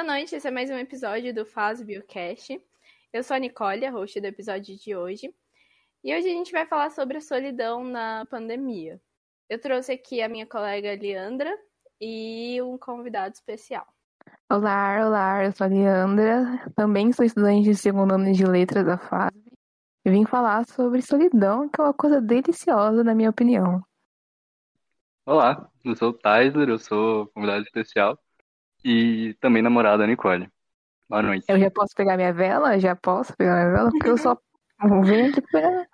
Boa noite, esse é mais um episódio do Faz Biocast. Eu sou a Nicole, a host do episódio de hoje. E hoje a gente vai falar sobre a solidão na pandemia. Eu trouxe aqui a minha colega Leandra e um convidado especial. Olá, olá, eu sou a Leandra, também sou estudante de segundo ano de letras da FASB. E vim falar sobre solidão, que é uma coisa deliciosa, na minha opinião. Olá, eu sou o Tyler, eu sou convidado especial e também namorada da Nicole. Boa noite. Eu já posso pegar minha vela? Já posso pegar minha vela? Porque eu só venho aqui pegar,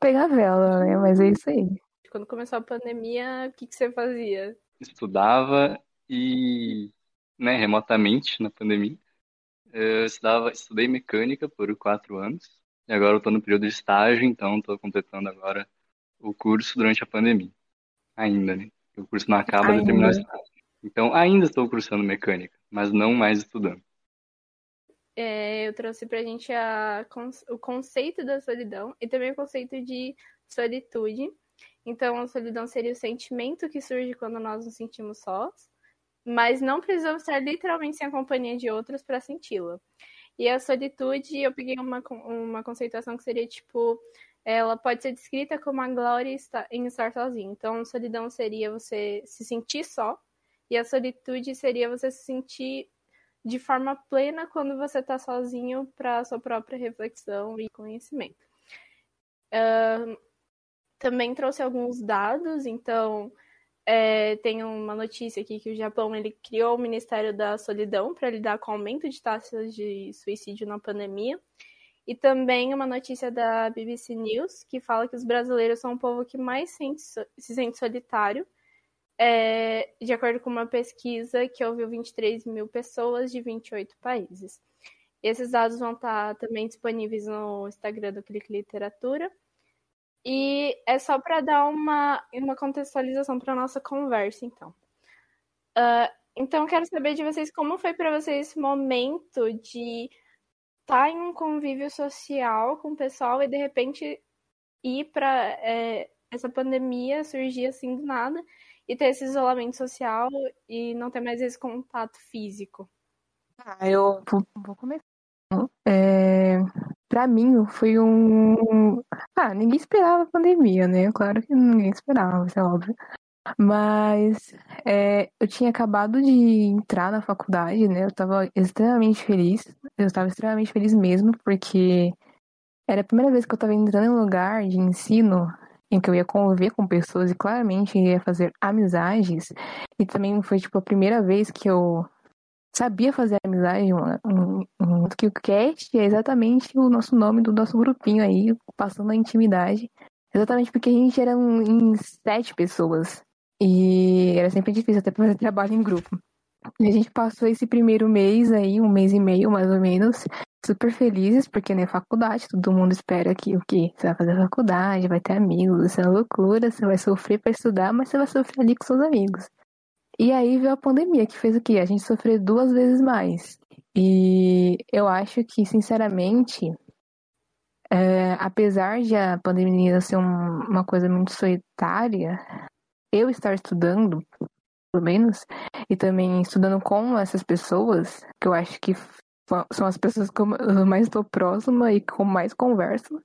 pegar a vela, né? Mas é isso aí. Quando começou a pandemia, o que, que você fazia? Estudava e, né, remotamente na pandemia. Eu estudava, estudei mecânica por quatro anos. E agora eu estou no período de estágio, então estou completando agora o curso durante a pandemia. Ainda, né? O curso não acaba de terminar o estágio. Então, ainda estou cursando mecânica, mas não mais estudando. É, eu trouxe pra gente a, o conceito da solidão e também o conceito de solitude. Então, a solidão seria o sentimento que surge quando nós nos sentimos sós, mas não precisamos estar literalmente sem a companhia de outros para senti-la. E a solitude, eu peguei uma, uma conceituação que seria tipo ela pode ser descrita como a glória em estar sozinho. Então, solidão seria você se sentir só, e a solitude seria você se sentir de forma plena quando você está sozinho para sua própria reflexão e conhecimento. Uh, também trouxe alguns dados, então é, tem uma notícia aqui que o Japão ele criou o Ministério da Solidão para lidar com o aumento de taxas de suicídio na pandemia. E também uma notícia da BBC News que fala que os brasileiros são o povo que mais sente, se sente solitário é, de acordo com uma pesquisa que ouviu 23 mil pessoas de 28 países. Esses dados vão estar também disponíveis no Instagram do Clique Literatura. E é só para dar uma, uma contextualização para a nossa conversa, então. Uh, então, quero saber de vocês como foi para vocês esse momento de estar tá em um convívio social com o pessoal e de repente ir para é, essa pandemia surgir assim do nada e ter esse isolamento social e não ter mais esse contato físico? Ah, eu vou, começar. É, para mim foi um. Ah, ninguém esperava a pandemia, né? Claro que ninguém esperava, isso é óbvio. Mas é, eu tinha acabado de entrar na faculdade, né? Eu tava extremamente feliz. Eu estava extremamente feliz mesmo, porque era a primeira vez que eu estava entrando em um lugar de ensino em que eu ia conviver com pessoas e claramente ia fazer amizades. E também foi, tipo, a primeira vez que eu sabia fazer amizade, um, que o cast é exatamente o nosso nome do nosso grupinho aí, passando a intimidade. Exatamente porque a gente era um, em sete pessoas. E era sempre difícil até fazer trabalho em grupo. A gente passou esse primeiro mês aí, um mês e meio mais ou menos, super felizes, porque né, faculdade, todo mundo espera que o quê? Você vai fazer faculdade, vai ter amigos, isso é uma loucura, você vai sofrer para estudar, mas você vai sofrer ali com seus amigos. E aí veio a pandemia, que fez o quê? A gente sofreu duas vezes mais. E eu acho que, sinceramente, é, apesar de a pandemia ser um, uma coisa muito solitária, eu estar estudando, pelo menos, e também estudando com essas pessoas, que eu acho que são as pessoas que eu mais estou próxima e com mais converso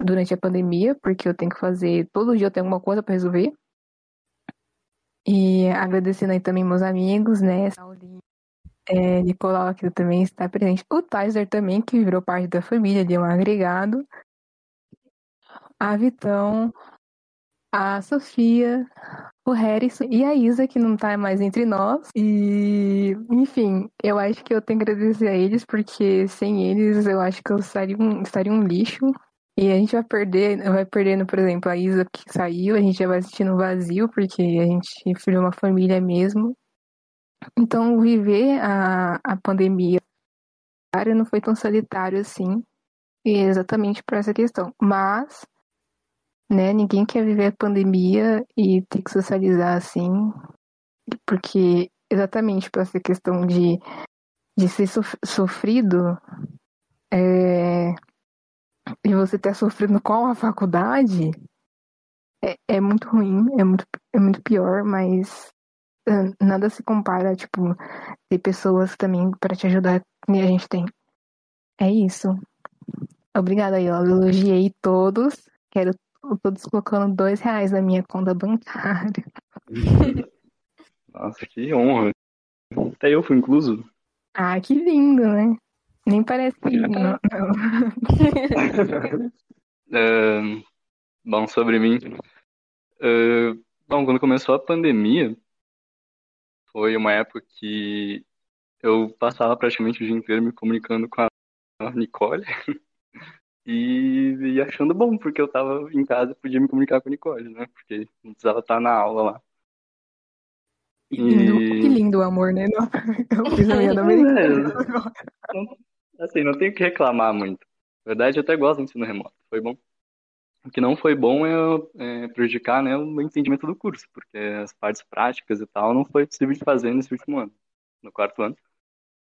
durante a pandemia, porque eu tenho que fazer, todo dia eu tenho alguma coisa para resolver. E agradecendo aí também meus amigos, né? Saulinho, é, Nicolau, que também está presente. O Tyler também, que virou parte da família, de um agregado. A Vitão, a Sofia, o Harrison e a Isa, que não tá mais entre nós. E, enfim, eu acho que eu tenho que agradecer a eles, porque sem eles eu acho que eu estaria um, estaria um lixo. E a gente vai perder, vai perdendo, por exemplo, a Isa que saiu, a gente já vai sentindo vazio, porque a gente virou uma família mesmo. Então, viver a, a pandemia não foi tão solitário assim, exatamente por essa questão. Mas né? Ninguém quer viver a pandemia e ter que socializar assim, porque exatamente por essa questão de, de ser sofrido é, e você ter sofrido com a faculdade é, é muito ruim, é muito, é muito pior, mas nada se compara, tipo, ter pessoas também para te ajudar que a gente tem. É isso. Obrigada eu elogiei todos. Quero todos colocando dois reais na minha conta bancária. Nossa, que honra. Até eu fui incluso. Ah, que lindo, né? Nem parece que. Não, não. uh, bom, sobre mim. Uh, bom, quando começou a pandemia, foi uma época que eu passava praticamente o dia inteiro me comunicando com a Nicole. E, e, achando bom, porque eu tava em casa e podia me comunicar com a Nicole, né? Porque não precisava estar na aula lá. E... Que lindo o amor, né? Eu fiz a minha da americana. É, assim, não tenho que reclamar muito. Na verdade, eu até gosto do ensino remoto. Foi bom. O que não foi bom é, é, prejudicar né, o entendimento do curso, porque as partes práticas e tal não foi possível de fazer nesse último ano, no quarto ano,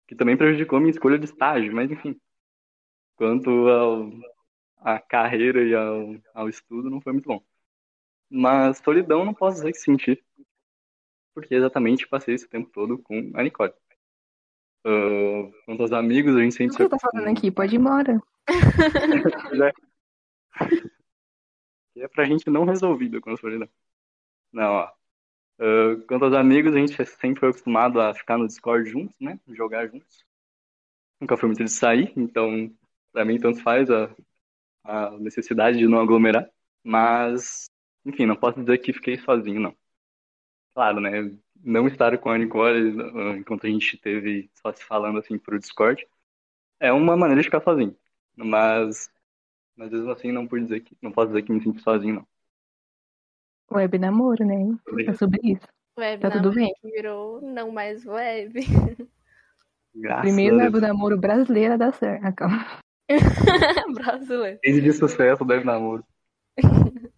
que também prejudicou minha escolha de estágio, mas enfim. Quanto ao, à carreira e ao, ao estudo, não foi muito bom. Mas solidão não posso dizer que senti, porque exatamente passei esse tempo todo com a Nicole. Uh, quanto aos amigos, a gente sente... O que você tá falando aqui? Pode ir embora. é pra gente não resolvido com a solidão. Não, ó. Uh, quanto aos amigos, a gente sempre foi acostumado a ficar no Discord juntos, né? Jogar juntos. Nunca foi muito de sair, então para mim tanto faz a, a necessidade de não aglomerar. Mas, enfim, não posso dizer que fiquei sozinho, não. Claro, né? Não estar com a Nicole uh, enquanto a gente teve só se falando assim pro Discord é uma maneira de ficar sozinho. Mas mas mesmo assim não pude dizer que. Não posso dizer que me sinto sozinho, não. Web namoro, né? É sobre isso. Web tá tudo bem. virou não mais web. Graças Primeiro web namoro brasileira da certo. brasileiro. Case de sucesso web namoro.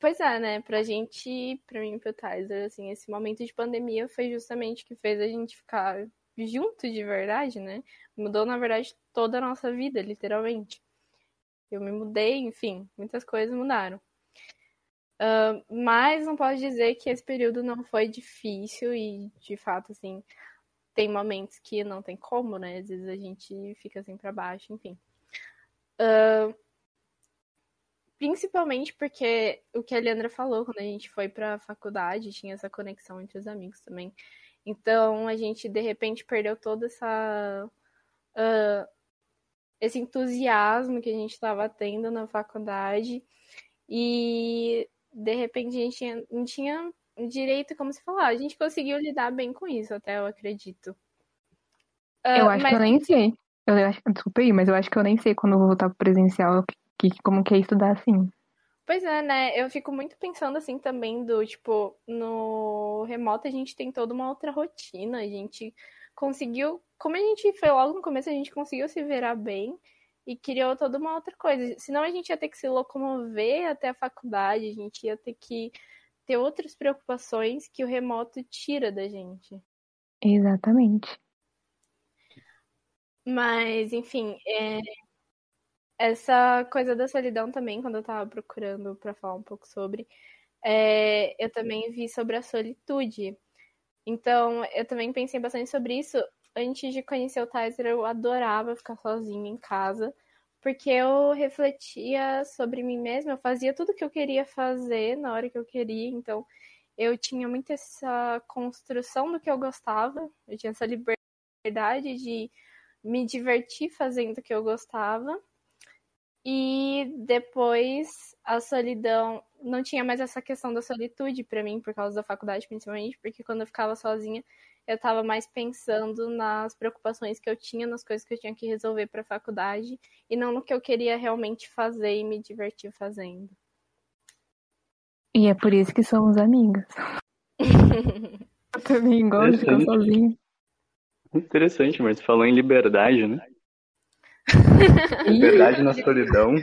Pois é, né? Pra gente, pra mim e pro Tyler, assim, esse momento de pandemia foi justamente o que fez a gente ficar junto de verdade, né? Mudou, na verdade, toda a nossa vida, literalmente eu me mudei, enfim, muitas coisas mudaram. Uh, mas não posso dizer que esse período não foi difícil e, de fato, assim, tem momentos que não tem como, né? Às vezes a gente fica assim para baixo, enfim. Uh, principalmente porque o que a Leandra falou, quando a gente foi para a faculdade, tinha essa conexão entre os amigos também. Então a gente de repente perdeu toda essa uh, esse entusiasmo que a gente estava tendo na faculdade e de repente a gente não tinha direito como se falar. A gente conseguiu lidar bem com isso, até eu acredito. Uh, eu acho mas... que eu nem sei. Eu acho, desculpa aí, mas eu acho que eu nem sei quando eu vou voltar pro presencial que, como que é estudar assim. Pois é, né? Eu fico muito pensando assim também do, tipo, no remoto a gente tem toda uma outra rotina, a gente conseguiu, como a gente foi logo no começo, a gente conseguiu se virar bem e criou toda uma outra coisa. Senão a gente ia ter que se locomover até a faculdade, a gente ia ter que ter outras preocupações que o remoto tira da gente. Exatamente. Mas, enfim, é... essa coisa da solidão também, quando eu tava procurando para falar um pouco sobre, é... eu também vi sobre a solitude. Então, eu também pensei bastante sobre isso. Antes de conhecer o Tyser, eu adorava ficar sozinha em casa, porque eu refletia sobre mim mesma, eu fazia tudo que eu queria fazer na hora que eu queria, então eu tinha muito essa construção do que eu gostava, eu tinha essa liberdade de me divertir fazendo o que eu gostava. E depois a solidão não tinha mais essa questão da solitude para mim por causa da faculdade principalmente, porque quando eu ficava sozinha, eu estava mais pensando nas preocupações que eu tinha, nas coisas que eu tinha que resolver para a faculdade e não no que eu queria realmente fazer e me divertir fazendo. E é por isso que somos amigas. eu também gosto de ficar sozinha. Interessante, mas falou em liberdade, né? Liberdade na solidão.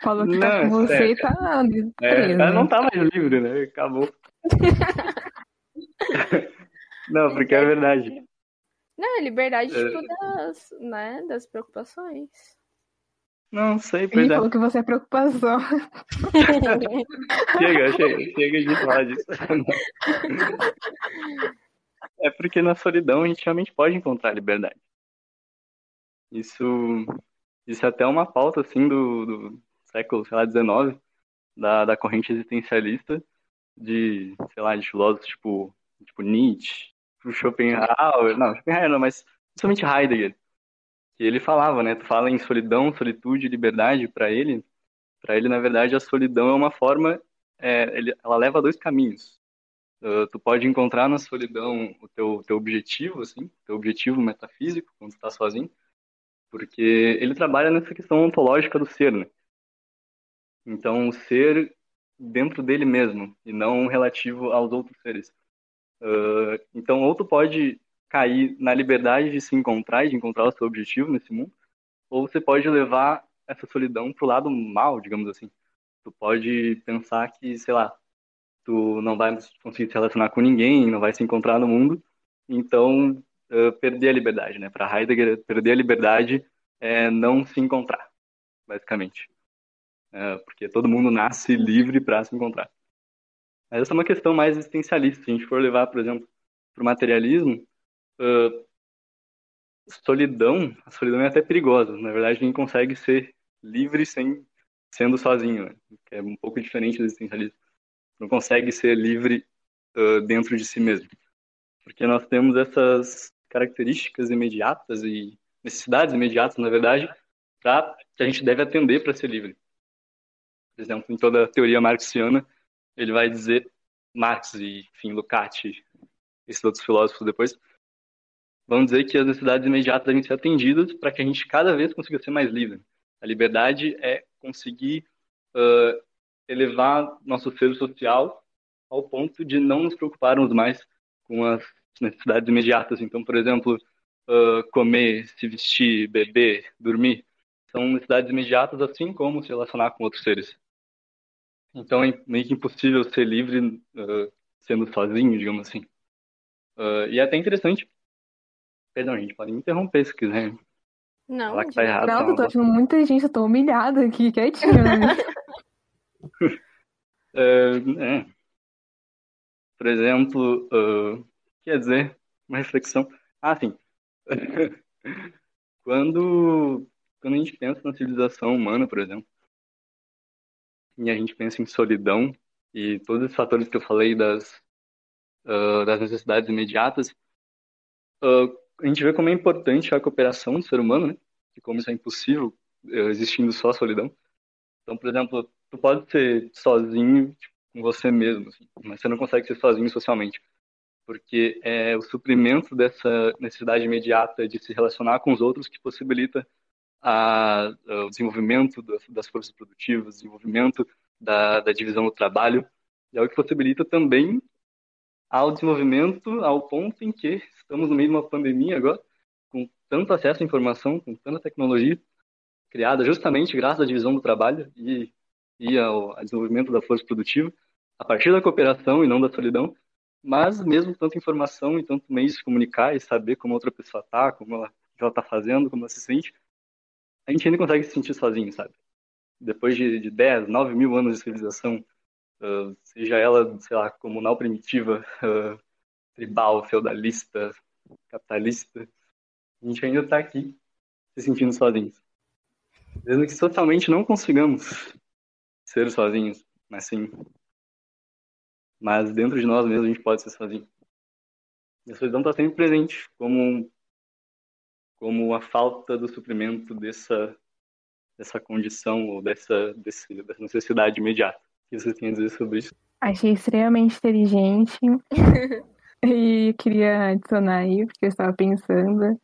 Falou que tá com você e tá é, ela não tá mais livre, né? Acabou. não, porque é verdade. Não, é liberdade tipo das, né, das preocupações. Não sei, pois Ele é. falou que você é preocupação. Chega, chega, chega de falar disso. É porque na solidão a gente realmente pode encontrar liberdade. Isso, isso é até uma pauta assim do, do século, sei lá, XIX, da, da corrente existencialista de, sei lá, de filósofos tipo, tipo Nietzsche, tipo Schopenhauer, não, Schopenhauer não, mas principalmente Heidegger, que ele falava, né? Tu fala em solidão, solitude, liberdade, para ele, para ele na verdade a solidão é uma forma, é, ele, ela leva a dois caminhos. Uh, tu pode encontrar na solidão o teu, teu objetivo, assim, teu objetivo metafísico, quando tu tá sozinho, porque ele trabalha nessa questão ontológica do ser, né? Então, o ser dentro dele mesmo, e não relativo aos outros seres. Uh, então, ou tu pode cair na liberdade de se encontrar e de encontrar o seu objetivo nesse mundo, ou você pode levar essa solidão pro lado mal, digamos assim. Tu pode pensar que, sei lá, tu não vai conseguir se relacionar com ninguém, não vai se encontrar no mundo, então uh, perder a liberdade, né? Para Heidegger, perder a liberdade é não se encontrar, basicamente, uh, porque todo mundo nasce livre para se encontrar. Mas essa é uma questão mais existencialista. Se a gente for levar, por exemplo, para o materialismo, uh, solidão, a solidão é até perigosa. Na verdade, ninguém consegue ser livre sem sendo sozinho, né? que é um pouco diferente do existencialismo não consegue ser livre uh, dentro de si mesmo. Porque nós temos essas características imediatas e necessidades imediatas, na verdade, pra, que a gente deve atender para ser livre. Por exemplo, em toda a teoria marxiana, ele vai dizer, Marx e, enfim, Lukács, esses outros filósofos depois, vão dizer que as necessidades imediatas devem ser atendidas para que a gente cada vez consiga ser mais livre. A liberdade é conseguir uh, elevar nosso ser social ao ponto de não nos preocuparmos mais com as necessidades imediatas. Então, por exemplo, uh, comer, se vestir, beber, dormir, são necessidades imediatas, assim como se relacionar com outros seres. Então, é meio que impossível ser livre uh, sendo sozinho, digamos assim. Uh, e é até interessante. Perdão, gente, pode me interromper se quiser. Não, Falar que tá errado. Não, tá eu tô achando muita gente, eu tô humilhada aqui, quietinha. Né? É, é. Por exemplo, uh, quer dizer, uma reflexão. Ah, sim. quando, quando a gente pensa na civilização humana, por exemplo, e a gente pensa em solidão e todos esses fatores que eu falei das, uh, das necessidades imediatas, uh, a gente vê como é importante a cooperação do ser humano, né? E como isso é impossível existindo só a solidão. Então, por exemplo, tu pode ser sozinho tipo, com você mesmo, assim, mas você não consegue ser sozinho socialmente. Porque é o suprimento dessa necessidade imediata de se relacionar com os outros que possibilita a, desenvolvimento das, forças produtivas, desenvolvimento da, da divisão do trabalho, e é o que possibilita também ao desenvolvimento ao ponto em que estamos no meio de uma pandemia agora, com tanto acesso à informação, com tanta tecnologia, criada justamente graças à divisão do trabalho e, e ao, ao desenvolvimento da força produtiva, a partir da cooperação e não da solidão, mas mesmo tanta informação e tanto meio de se comunicar e saber como outra pessoa está, como ela está fazendo, como ela se sente, a gente ainda consegue se sentir sozinho, sabe? Depois de, de 10, 9 mil anos de civilização, uh, seja ela, sei lá, comunal primitiva, uh, tribal, feudalista, capitalista, a gente ainda está aqui se sentindo sozinhos. Mesmo que socialmente não consigamos ser sozinhos, mas sim. Mas dentro de nós mesmos a gente pode ser sozinho. E a solidão está sempre presente, como, como a falta do suprimento dessa, dessa condição ou dessa, desse, dessa necessidade imediata. O que você tem a dizer sobre isso? Achei extremamente inteligente. e queria adicionar aí, porque eu estava pensando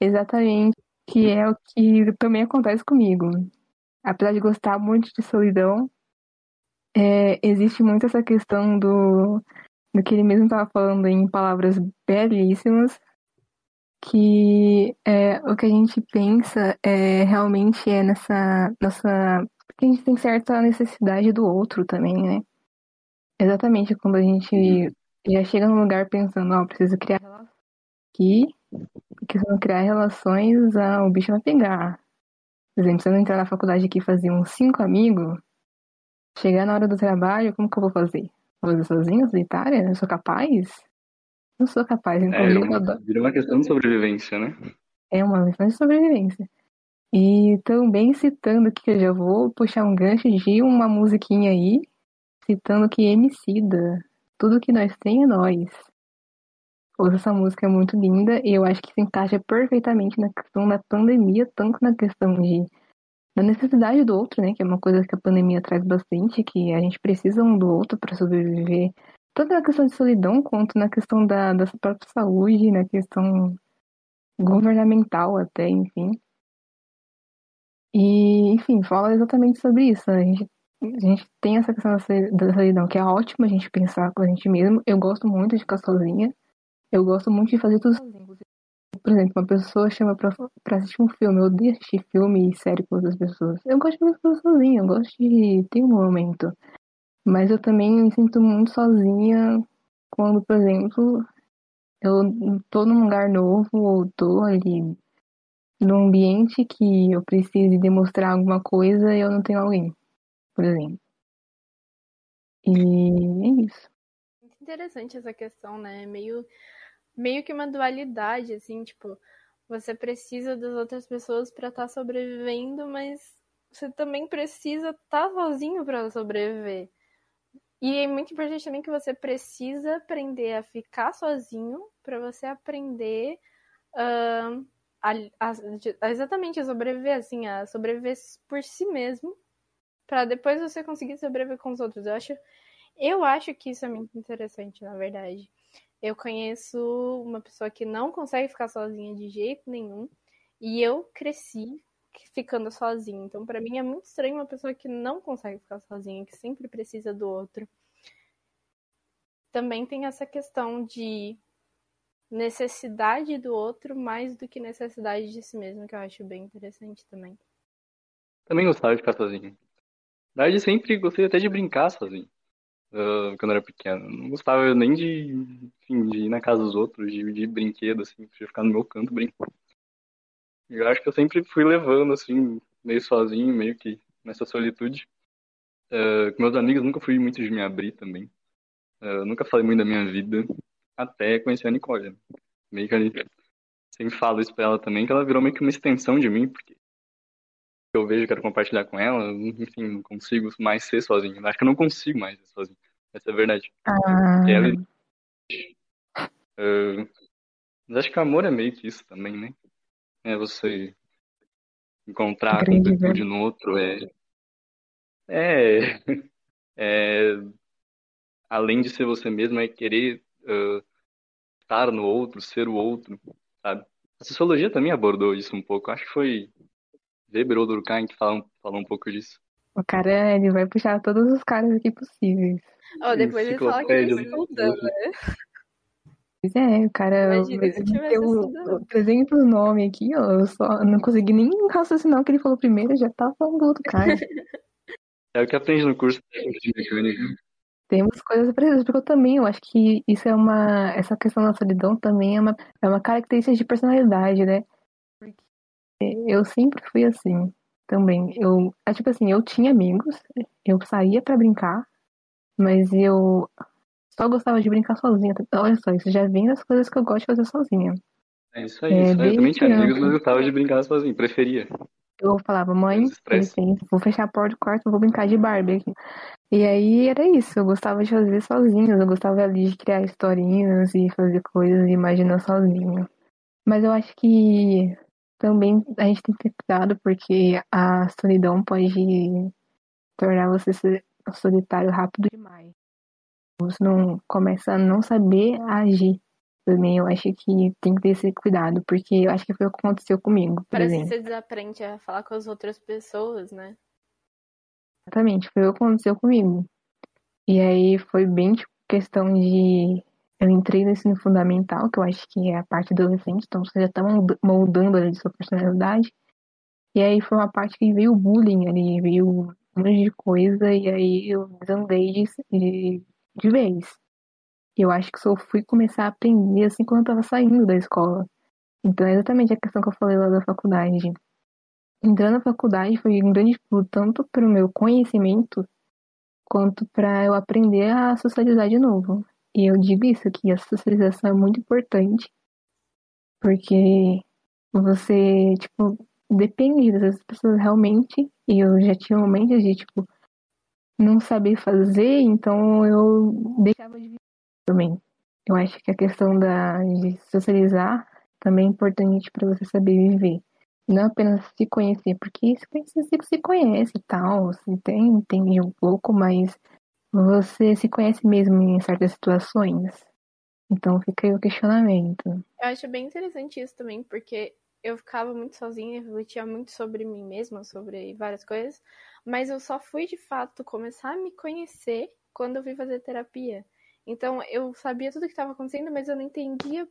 exatamente que é o que também acontece comigo. Apesar de gostar muito de solidão, é, existe muito essa questão do, do que ele mesmo estava falando em palavras belíssimas, que é, o que a gente pensa é, realmente é nessa nossa. Porque a gente tem certa necessidade do outro também, né? Exatamente quando a gente já chega num lugar pensando, ó, oh, preciso criar aqui, porque se não criar relações, ah, o bicho vai pegar. Por exemplo, se eu não entrar na faculdade aqui e fazer uns cinco amigos, chegar na hora do trabalho, como que eu vou fazer? Vou fazer sozinha, solitária? Eu sou capaz? Não sou capaz. É, vira uma, vira uma questão de sobrevivência, né? É uma questão de sobrevivência. E também citando aqui, que eu já vou puxar um gancho de uma musiquinha aí, citando que Emicida, tudo que nós tem é nós. Ouça essa música é muito linda e eu acho que se encaixa perfeitamente na questão da pandemia, tanto na questão de da necessidade do outro, né, que é uma coisa que a pandemia traz bastante, que a gente precisa um do outro para sobreviver, tanto na questão de solidão quanto na questão da, da própria saúde, na questão governamental até, enfim. E, enfim, fala exatamente sobre isso. A gente, a gente tem essa questão da solidão, que é ótima a gente pensar com a gente mesmo. Eu gosto muito de ficar sozinha. Eu gosto muito de fazer tudo sozinho. Por exemplo, uma pessoa chama pra, pra assistir um filme. Eu odeio assistir filme e série com outras pessoas. Eu gosto de coisas sozinha. Eu gosto de ter um momento. Mas eu também me sinto muito sozinha quando, por exemplo, eu tô num lugar novo ou tô ali num ambiente que eu precise demonstrar alguma coisa e eu não tenho alguém, por exemplo. E é isso. Muito interessante essa questão, né? Meio, meio que uma dualidade, assim, tipo, você precisa das outras pessoas para estar tá sobrevivendo, mas você também precisa estar tá sozinho para sobreviver. E é muito importante também que você precisa aprender a ficar sozinho para você aprender uh, a, a, a, exatamente a sobreviver, assim, a sobreviver por si mesmo, para depois você conseguir sobreviver com os outros. Eu acho, eu acho que isso é muito interessante, na verdade. Eu conheço uma pessoa que não consegue ficar sozinha de jeito nenhum, e eu cresci ficando sozinha. Então, para mim é muito estranho uma pessoa que não consegue ficar sozinha, que sempre precisa do outro. Também tem essa questão de necessidade do outro mais do que necessidade de si mesmo, que eu acho bem interessante também. Também gostava de ficar sozinho. Na verdade, sempre gostei até de brincar sozinho. Uh, quando eu era pequeno. Não gostava nem de, enfim, de ir na casa dos outros, de, de brinquedo, assim, de ficar no meu canto brincando. Eu acho que eu sempre fui levando, assim, meio sozinho, meio que nessa solitude. Uh, com meus amigos nunca fui muito de me abrir também. Uh, nunca falei muito da minha vida até conhecer a Nicole. Meio que a gente sempre falo isso pra ela também, que ela virou meio que uma extensão de mim, porque eu vejo, quero compartilhar com ela, enfim, não consigo mais ser sozinho. Acho que eu não consigo mais ser sozinho. Essa é a verdade. Ah. Ela... Uh, mas acho que o amor é meio que isso também, né? É você encontrar a completude no outro, é... É... é... Além de ser você mesmo, é querer uh, estar no outro, ser o outro, sabe? A sociologia também abordou isso um pouco. Acho que foi Weber ou Durkheim que falou, falou um pouco disso. O cara, ele vai puxar todos os caras aqui possíveis. Oh, depois ele fala que ele estudando, né? Pois é, o cara. Eu apresento o nome aqui, ó. Eu só não consegui nem raciocinar o que ele falou primeiro, já tava falando do outro cara. é o que aprende no curso de mecânica temos coisas aprendidas, porque eu também eu acho que isso é uma. Essa questão da solidão também é uma, é uma característica de personalidade, né? Porque eu sempre fui assim também. Eu, é tipo assim, eu tinha amigos, eu saía para brincar, mas eu só gostava de brincar sozinha. Olha só, isso já vem das coisas que eu gosto de fazer sozinha. É isso aí, é, isso aí. eu também tinha amigos, mas eu gostava de brincar sozinho, preferia. Eu falava, mãe, vou fechar a porta do quarto, vou brincar de Barbie aqui. E aí era isso, eu gostava de fazer sozinho, eu gostava ali de criar historinhas e fazer coisas e imaginar sozinho. Mas eu acho que também a gente tem que ter cuidado porque a solidão pode tornar você solitário rápido demais. Você não começa a não saber agir também eu acho que tem que ter esse cuidado, porque eu acho que foi o que aconteceu comigo, Parece exemplo. que você desaprende a falar com as outras pessoas, né? Exatamente, foi o que aconteceu comigo. E aí foi bem tipo, questão de. Eu entrei no ensino fundamental, que eu acho que é a parte adolescente, então você já tá moldando ali sua personalidade. E aí foi uma parte que veio o bullying ali, veio um monte de coisa, e aí eu desandei de, de, de vez. Eu acho que só fui começar a aprender assim quando eu tava saindo da escola. Então é exatamente a questão que eu falei lá da faculdade. entrar na faculdade foi um grande pulo tanto para o meu conhecimento quanto para eu aprender a socializar de novo. E eu digo isso que a socialização é muito importante, porque você, tipo, depende das pessoas realmente, e eu já tinha momentos de, tipo, não saber fazer, então eu deixava de viver também. Eu acho que a questão da, de socializar também é importante para você saber viver. Não apenas se conhecer, porque se conhecer, você se conhece e tal, você tem, entende um pouco, mas você se conhece mesmo em certas situações. Então fica aí o questionamento. Eu acho bem interessante isso também, porque eu ficava muito sozinha, refletia muito sobre mim mesma, sobre várias coisas, mas eu só fui de fato começar a me conhecer quando eu fui fazer terapia. Então eu sabia tudo o que estava acontecendo, mas eu não entendia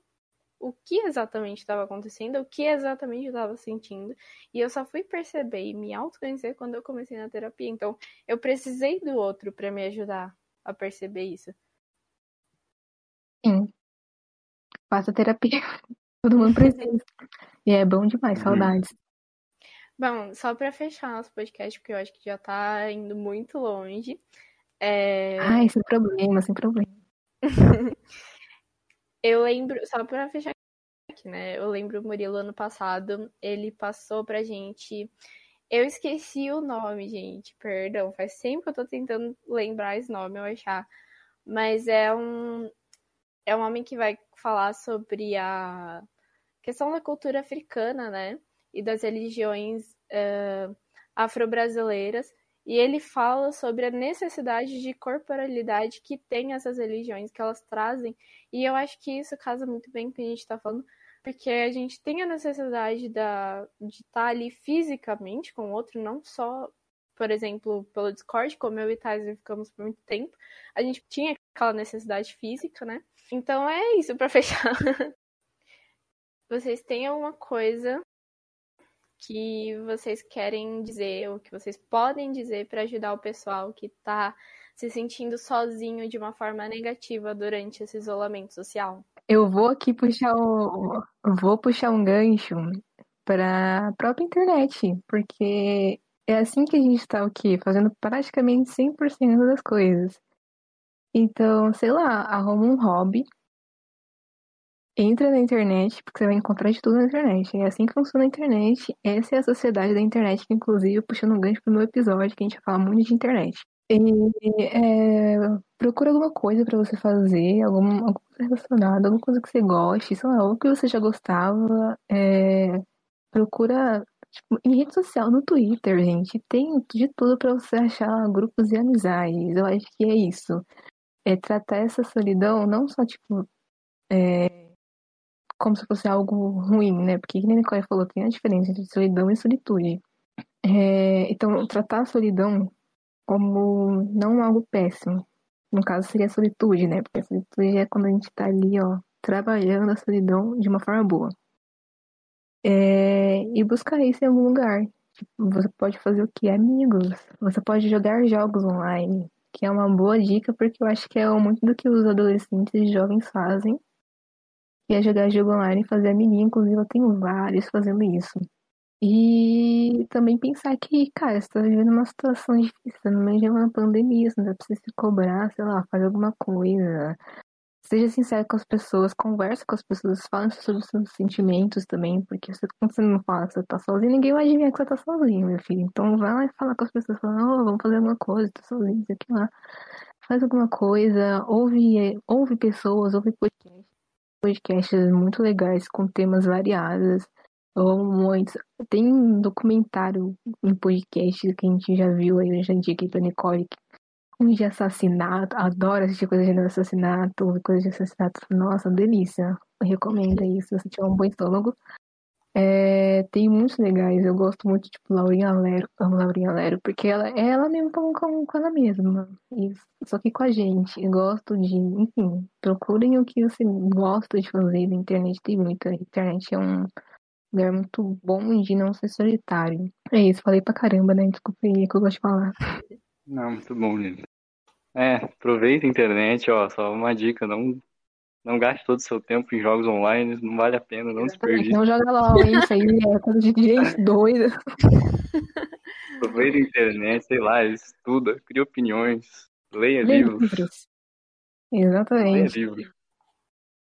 o que exatamente estava acontecendo, o que exatamente eu estava sentindo. E eu só fui perceber e me autoconhecer quando eu comecei na terapia. Então, eu precisei do outro para me ajudar a perceber isso. Sim. Faça terapia. Todo mundo precisa. E é bom demais, uhum. saudades. Bom, só para fechar nosso podcast, porque eu acho que já tá indo muito longe. É... Ai, sem problema, sem problema. Eu lembro, só pra fechar aqui, né? Eu lembro o Murilo ano passado, ele passou pra gente. Eu esqueci o nome, gente, perdão. Faz tempo que eu tô tentando lembrar esse nome, eu achar. Mas é um. É um homem que vai falar sobre a questão da cultura africana, né? E das religiões uh, afro-brasileiras. E ele fala sobre a necessidade de corporalidade que tem essas religiões, que elas trazem. E eu acho que isso casa muito bem com o que a gente está falando, porque a gente tem a necessidade da, de estar tá ali fisicamente com o outro, não só, por exemplo, pelo Discord, como eu e Tyson ficamos por muito tempo. A gente tinha aquela necessidade física, né? Então é isso para fechar. Vocês têm alguma coisa que vocês querem dizer ou que vocês podem dizer para ajudar o pessoal que está se sentindo sozinho de uma forma negativa durante esse isolamento social? Eu vou aqui puxar o vou puxar um gancho para a própria internet, porque é assim que a gente está o? Fazendo praticamente 100% das coisas. Então, sei lá, arruma um hobby Entra na internet, porque você vai encontrar de tudo na internet. É assim que funciona a internet. Essa é a sociedade da internet, que inclusive puxando um gancho pro meu episódio, que a gente fala muito de internet. E é, procura alguma coisa para você fazer, alguma, alguma coisa relacionada, alguma coisa que você goste, sei lá, algo que você já gostava. É, procura tipo, em rede social, no Twitter, gente, tem de tudo para você achar grupos e amizades. Eu acho que é isso. É tratar essa solidão não só, tipo, é, como se fosse algo ruim, né? Porque, como a Nicole falou, tem a diferença entre solidão e solitude. É, então, tratar a solidão como não algo péssimo. No caso, seria a solitude, né? Porque a solitude é quando a gente tá ali, ó, trabalhando a solidão de uma forma boa. É, e buscar isso em algum lugar. Tipo, você pode fazer o que? Amigos. Você pode jogar jogos online, que é uma boa dica, porque eu acho que é muito do que os adolescentes e jovens fazem é jogar jogo online fazer amiguinho. Inclusive, eu tenho vários fazendo isso. E também pensar que, cara, você tá vivendo uma situação difícil, tá no meio de uma pandemia, você não precisa se cobrar, sei lá, fazer alguma coisa. Seja sincero com as pessoas, converse com as pessoas, fale sobre os seus sentimentos também, porque você, quando você não fala que você tá sozinho, ninguém vai adivinhar que você tá sozinho, meu filho. Então vai lá e fala com as pessoas, fala, oh, vamos fazer alguma coisa, tô sozinho, isso aqui lá. Faz alguma coisa, ouve, ouve pessoas, ouve podcast podcasts muito legais com temas variados. ou muitos. Tem um documentário em podcast que a gente já viu aí, eu já indiquei pra Nicole, um de assassinato. Adoro assistir coisas de assassinato, coisas de assassinato. Nossa, delícia. Eu recomendo aí, se você tiver um bom estômago. É, tem muitos legais, eu gosto muito, tipo, Laurinha Lero, amo Laurinha Lero, porque ela é ela mesma com, com, com ela mesma, isso, só que com a gente, eu gosto de, enfim, procurem o que você gosta de fazer na internet, tem muito, a internet é um lugar muito bom de não ser solitário. É isso, falei pra caramba, né, desculpa aí, é que eu gosto de falar. Não, muito bom, Lili. É, aproveita a internet, ó, só uma dica, não Não gaste todo o seu tempo em jogos online, não vale a pena, não desperdice. Não joga hein? Isso aí é coisa de gente doida. Aproveita a internet, sei lá, estuda, cria opiniões, leia Lê livros, livros. leia Exatamente. livros,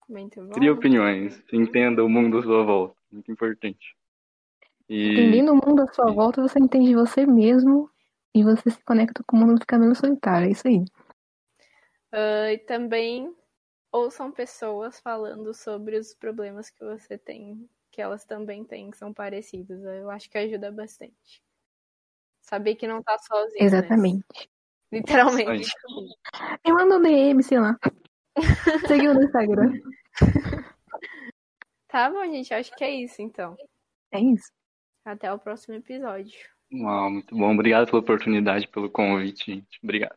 Muito bom. cria opiniões, entenda o mundo à sua volta, muito importante. E Entendendo o mundo à sua volta, você entende você mesmo e você se conecta com o mundo fica menos solitário. É isso aí. Ah, e também ouçam pessoas falando sobre os problemas que você tem, que elas também têm, que são parecidos. Eu acho que ajuda bastante. Saber que não tá sozinho. nessa. Exatamente. Literalmente. Me manda um DM, sei lá. Seguiu no Instagram. Tá bom, gente. Acho que é isso, então. É isso. Até o próximo episódio. Uau, muito bom. Obrigado pela oportunidade, pelo convite, gente. Obrigado.